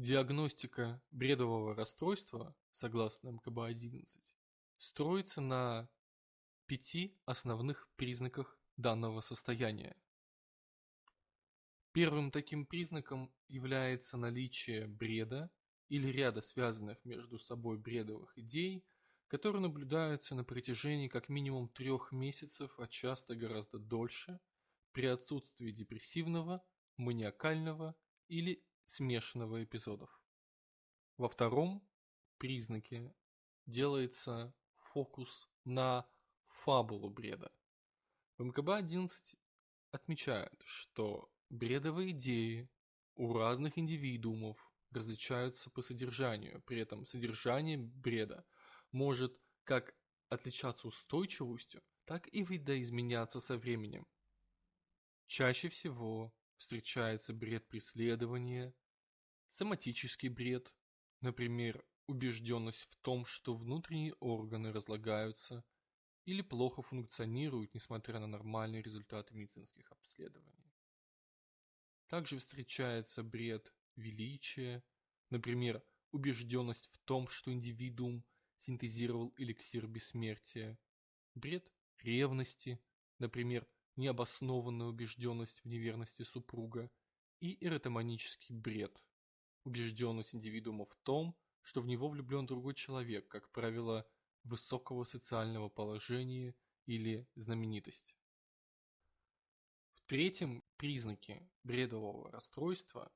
Диагностика бредового расстройства, согласно МКБ-11, строится на пяти основных признаках данного состояния. Первым таким признаком является наличие бреда или ряда связанных между собой бредовых идей, которые наблюдаются на протяжении как минимум трех месяцев, а часто гораздо дольше, при отсутствии депрессивного, маниакального или смешанного эпизодов. Во втором признаке делается фокус на фабулу бреда. В МКБ-11 отмечают, что бредовые идеи у разных индивидуумов различаются по содержанию, при этом содержание бреда может как отличаться устойчивостью, так и видоизменяться со временем. Чаще всего встречается бред преследования, соматический бред, например, убежденность в том, что внутренние органы разлагаются или плохо функционируют, несмотря на нормальные результаты медицинских обследований. Также встречается бред величия, например, убежденность в том, что индивидуум синтезировал эликсир бессмертия, бред ревности, например, необоснованная убежденность в неверности супруга. И эротоманический бред, убежденность индивидуума в том, что в него влюблен другой человек, как правило, высокого социального положения или знаменитость. В третьем признаке бредового расстройства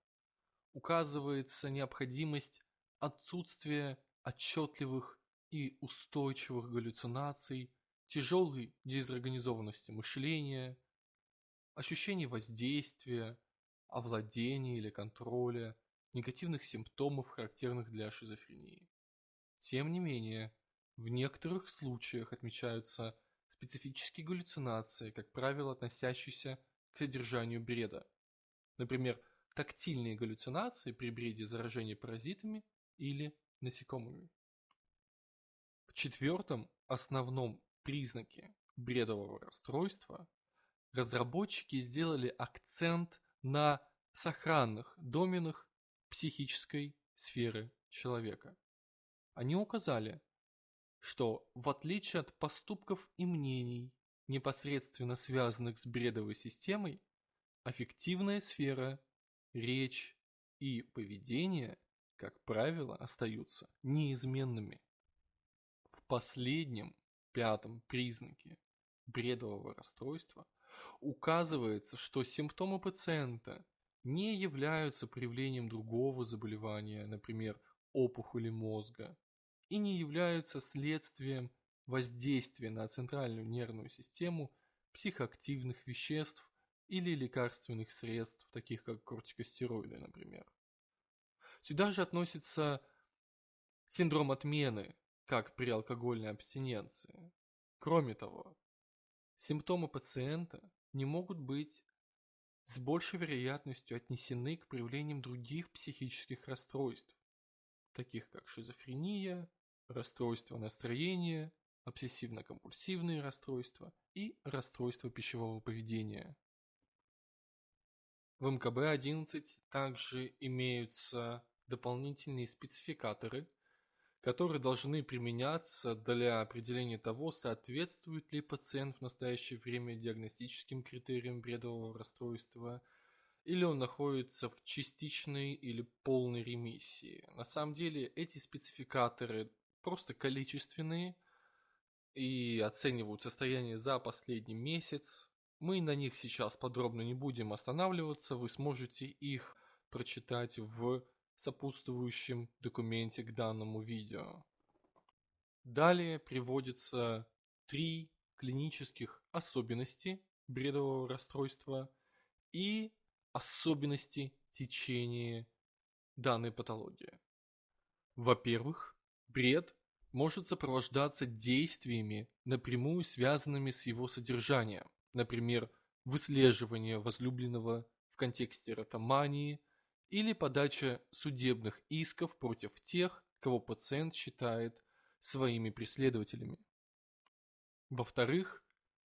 указывается необходимость отсутствия отчетливых и устойчивых галлюцинаций, тяжелой дезорганизованности мышления, ощущение воздействия, овладения или контроля, негативных симптомов, характерных для шизофрении. Тем не менее, в некоторых случаях отмечаются специфические галлюцинации, как правило, относящиеся к содержанию бреда. Например, тактильные галлюцинации при бреде заражения паразитами или насекомыми. В четвертом основном признаке бредового расстройства разработчики сделали акцент на сохранных доменах психической сферы человека. Они указали, что в отличие от поступков и мнений, непосредственно связанных с бредовой системой, аффективная сфера, речь и поведение, как правило, остаются неизменными. В последнем, пятом признаке бредового расстройства указывается, что симптомы пациента не являются проявлением другого заболевания, например, опухоли мозга, и не являются следствием воздействия на центральную нервную систему психоактивных веществ или лекарственных средств, таких как кортикостероиды, например. Сюда же относится синдром отмены, как при алкогольной абстиненции. Кроме того, симптомы пациента не могут быть с большей вероятностью отнесены к проявлениям других психических расстройств, таких как шизофрения, расстройство настроения, обсессивно-компульсивные расстройства и расстройства пищевого поведения. В МКБ-11 также имеются дополнительные спецификаторы, которые должны применяться для определения того, соответствует ли пациент в настоящее время диагностическим критериям бредового расстройства или он находится в частичной или полной ремиссии. На самом деле эти спецификаторы просто количественные и оценивают состояние за последний месяц. Мы на них сейчас подробно не будем останавливаться, вы сможете их прочитать в сопутствующем документе к данному видео. Далее приводятся три клинических особенности бредового расстройства и особенности течения данной патологии. Во-первых, бред может сопровождаться действиями, напрямую связанными с его содержанием, например, выслеживание возлюбленного в контексте ротомании – или подача судебных исков против тех, кого пациент считает своими преследователями. Во-вторых,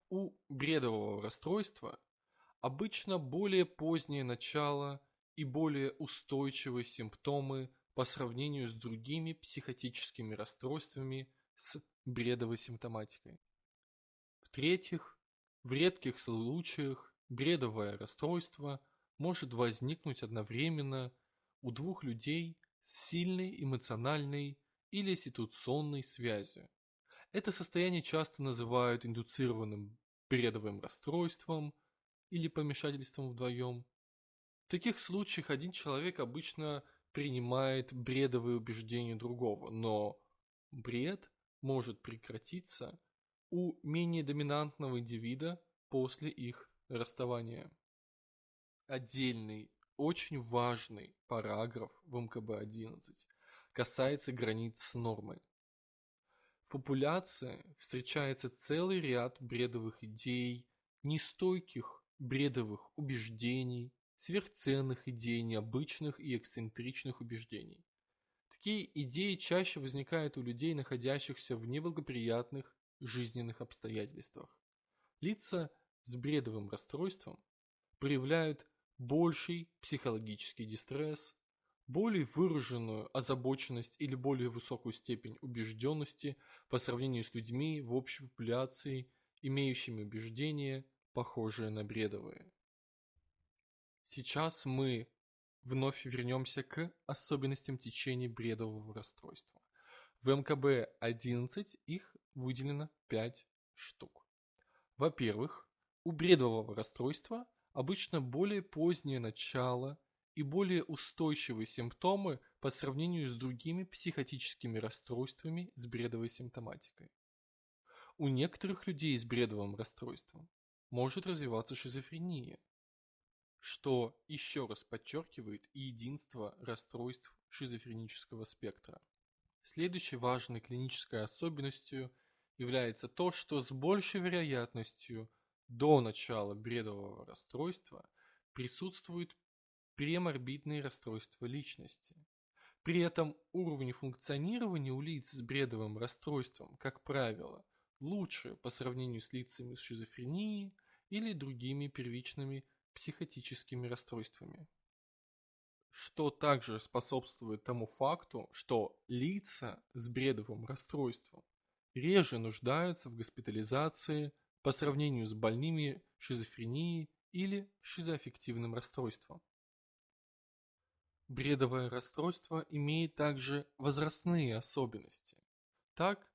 у бредового расстройства обычно более позднее начало и более устойчивые симптомы по сравнению с другими психотическими расстройствами с бредовой симптоматикой. В-третьих, в редких случаях бредовое расстройство может возникнуть одновременно у двух людей с сильной эмоциональной или ситуационной связью. Это состояние часто называют индуцированным бредовым расстройством или помешательством вдвоем. В таких случаях один человек обычно принимает бредовые убеждения другого, но бред может прекратиться у менее доминантного индивида после их расставания. Отдельный, очень важный параграф в МКБ-11 касается границ с нормой. В популяции встречается целый ряд бредовых идей, нестойких бредовых убеждений, сверхценных идей, необычных и эксцентричных убеждений. Такие идеи чаще возникают у людей, находящихся в неблагоприятных жизненных обстоятельствах. Лица с бредовым расстройством проявляют больший психологический дистресс, более выраженную озабоченность или более высокую степень убежденности по сравнению с людьми в общей популяции, имеющими убеждения, похожие на бредовые. Сейчас мы вновь вернемся к особенностям течения бредового расстройства. В МКБ-11 их выделено 5 штук. Во-первых, у бредового расстройства обычно более позднее начало и более устойчивые симптомы по сравнению с другими психотическими расстройствами с бредовой симптоматикой. У некоторых людей с бредовым расстройством может развиваться шизофрения, что еще раз подчеркивает единство расстройств шизофренического спектра. Следующей важной клинической особенностью является то, что с большей вероятностью до начала бредового расстройства присутствуют преморбидные расстройства личности. При этом уровни функционирования у лиц с бредовым расстройством, как правило, лучше по сравнению с лицами с шизофренией или другими первичными психотическими расстройствами. Что также способствует тому факту, что лица с бредовым расстройством реже нуждаются в госпитализации по сравнению с больными шизофренией или шизоаффективным расстройством. Бредовое расстройство имеет также возрастные особенности. Так,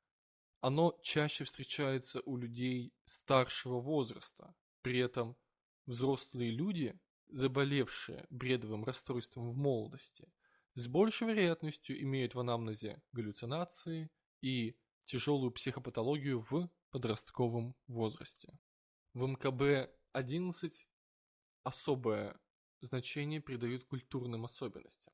оно чаще встречается у людей старшего возраста, при этом Взрослые люди, заболевшие бредовым расстройством в молодости, с большей вероятностью имеют в анамнезе галлюцинации и тяжелую психопатологию в подростковом возрасте. В МКБ-11 особое значение придают культурным особенностям.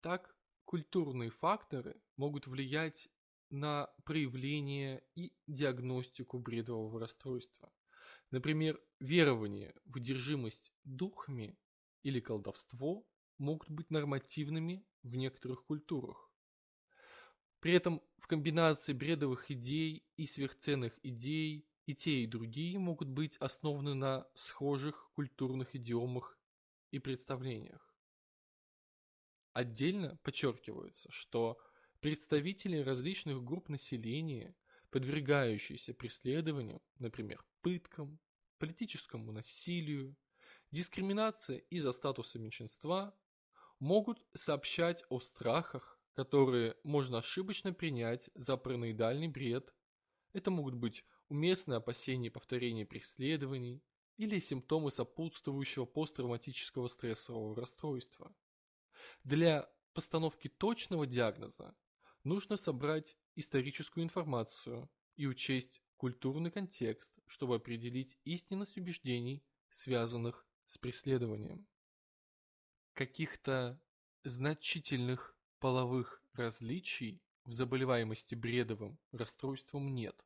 Так, культурные факторы могут влиять на проявление и диагностику бредового расстройства. Например, верование в одержимость духами или колдовство могут быть нормативными в некоторых культурах. При этом в комбинации бредовых идей и сверхценных идей и те, и другие могут быть основаны на схожих культурных идиомах и представлениях. Отдельно подчеркивается, что представители различных групп населения, подвергающиеся преследованию, например, пыткам, политическому насилию, дискриминации из-за статуса меньшинства, могут сообщать о страхах, которые можно ошибочно принять за параноидальный бред. Это могут быть уместные опасения повторения преследований или симптомы сопутствующего посттравматического стрессового расстройства. Для постановки точного диагноза нужно собрать историческую информацию и учесть культурный контекст, чтобы определить истинность убеждений, связанных с преследованием. Каких-то значительных половых различий в заболеваемости бредовым расстройством нет.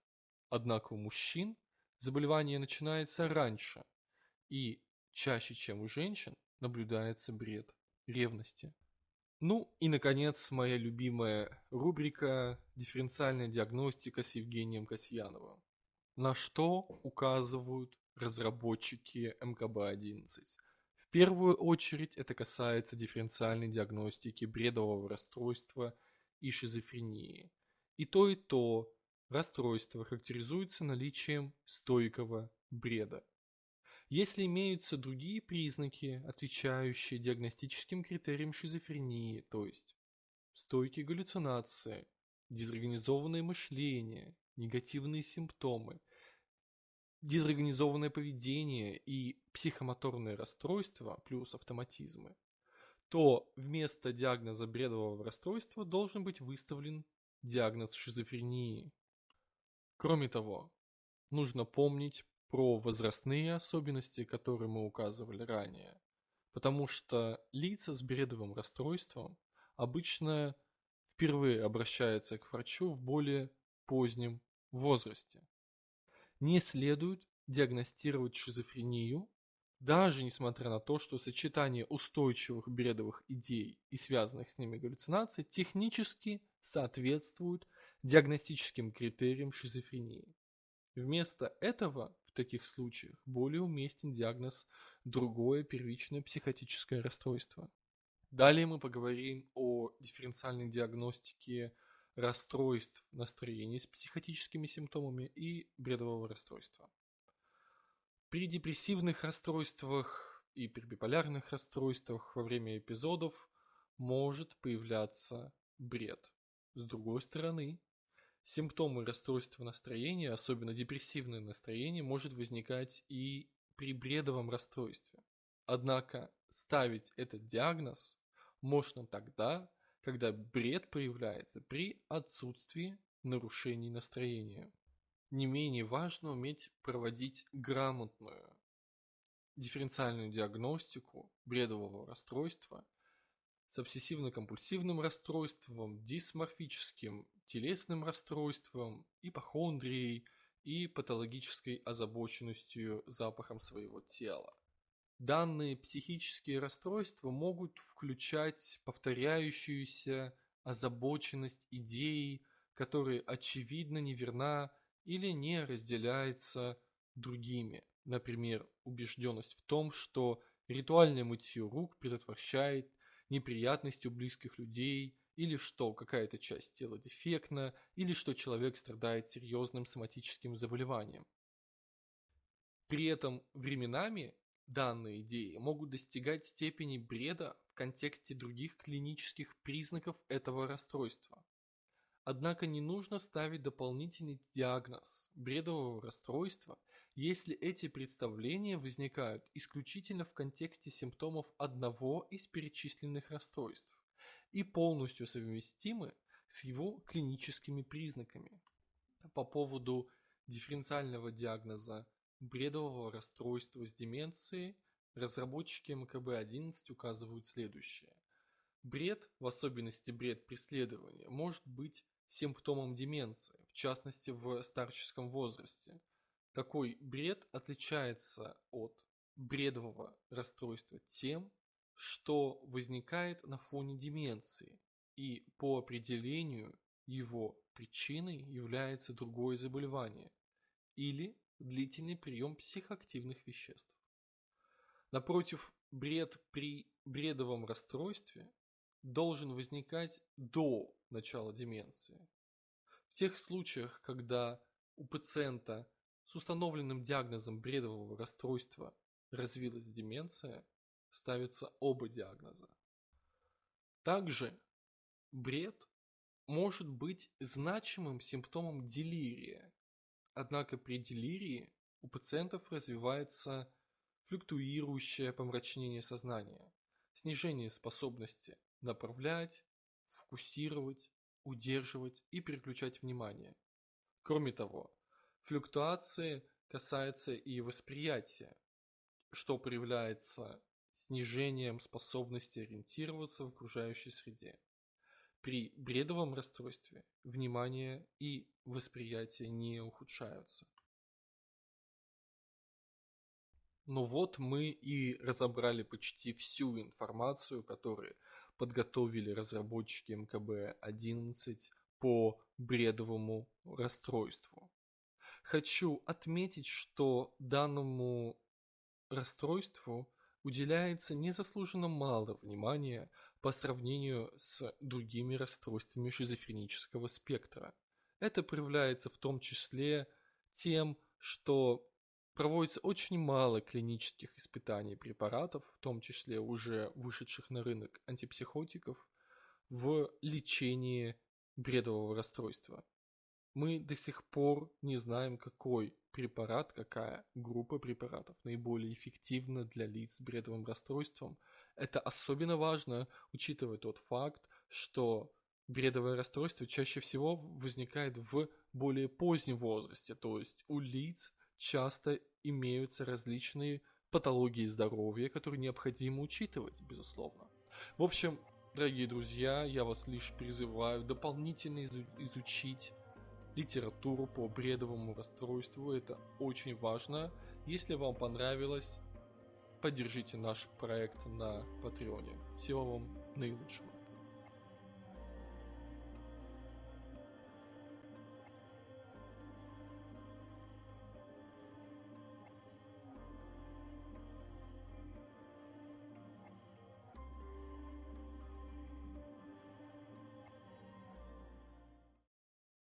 Однако у мужчин заболевание начинается раньше, и чаще, чем у женщин, наблюдается бред ревности. Ну и, наконец, моя любимая рубрика «Дифференциальная диагностика» с Евгением Касьяновым. На что указывают разработчики МКБ-11? Первую очередь это касается дифференциальной диагностики бредового расстройства и шизофрении. И то, и то расстройство характеризуется наличием стойкого бреда. Если имеются другие признаки, отвечающие диагностическим критериям шизофрении, то есть стойкие галлюцинации, дезорганизованное мышление, негативные симптомы, дезорганизованное поведение и психомоторные расстройства плюс автоматизмы, то вместо диагноза бредового расстройства должен быть выставлен диагноз шизофрении. Кроме того, нужно помнить про возрастные особенности, которые мы указывали ранее, потому что лица с бредовым расстройством обычно впервые обращаются к врачу в более позднем возрасте. Не следует диагностировать шизофрению, даже несмотря на то, что сочетание устойчивых бредовых идей и связанных с ними галлюцинаций технически соответствует диагностическим критериям шизофрении. Вместо этого в таких случаях более уместен диагноз другое первичное психотическое расстройство. Далее мы поговорим о дифференциальной диагностике расстройств настроения с психотическими симптомами и бредового расстройства. При депрессивных расстройствах и при биполярных расстройствах во время эпизодов может появляться бред. С другой стороны, симптомы расстройства настроения, особенно депрессивное настроение, может возникать и при бредовом расстройстве. Однако ставить этот диагноз можно тогда, когда бред проявляется при отсутствии нарушений настроения. Не менее важно уметь проводить грамотную дифференциальную диагностику бредового расстройства с обсессивно-компульсивным расстройством, дисморфическим телесным расстройством, ипохондрией и патологической озабоченностью запахом своего тела. Данные психические расстройства могут включать повторяющуюся озабоченность идеей, которая очевидно неверна или не разделяется другими. Например, убежденность в том, что ритуальное мытье рук предотвращает неприятности у близких людей, или что какая-то часть тела дефектна, или что человек страдает серьезным соматическим заболеванием. При этом временами Данные идеи могут достигать степени бреда в контексте других клинических признаков этого расстройства. Однако не нужно ставить дополнительный диагноз бредового расстройства, если эти представления возникают исключительно в контексте симптомов одного из перечисленных расстройств и полностью совместимы с его клиническими признаками. По поводу дифференциального диагноза бредового расстройства с деменцией разработчики МКБ-11 указывают следующее. Бред, в особенности бред преследования, может быть симптомом деменции, в частности в старческом возрасте. Такой бред отличается от бредового расстройства тем, что возникает на фоне деменции, и по определению его причиной является другое заболевание или длительный прием психоактивных веществ. Напротив, бред при бредовом расстройстве должен возникать до начала деменции. В тех случаях, когда у пациента с установленным диагнозом бредового расстройства развилась деменция, ставятся оба диагноза. Также бред может быть значимым симптомом делирия, Однако при делирии у пациентов развивается флюктуирующее помрачнение сознания, снижение способности направлять, фокусировать, удерживать и переключать внимание. Кроме того, флюктуации касаются и восприятия, что проявляется снижением способности ориентироваться в окружающей среде. При бредовом расстройстве внимание и восприятие не ухудшаются. Ну вот мы и разобрали почти всю информацию, которую подготовили разработчики МКБ-11 по бредовому расстройству. Хочу отметить, что данному расстройству уделяется незаслуженно мало внимания по сравнению с другими расстройствами шизофренического спектра. Это проявляется в том числе тем, что проводится очень мало клинических испытаний препаратов, в том числе уже вышедших на рынок антипсихотиков, в лечении бредового расстройства. Мы до сих пор не знаем, какой препарат, какая группа препаратов наиболее эффективна для лиц с бредовым расстройством. Это особенно важно, учитывая тот факт, что бредовое расстройство чаще всего возникает в более позднем возрасте, то есть у лиц часто имеются различные патологии здоровья, которые необходимо учитывать, безусловно. В общем, дорогие друзья, я вас лишь призываю дополнительно изучить литературу по бредовому расстройству. Это очень важно. Если вам понравилось, поддержите наш проект на Патреоне. Всего вам наилучшего.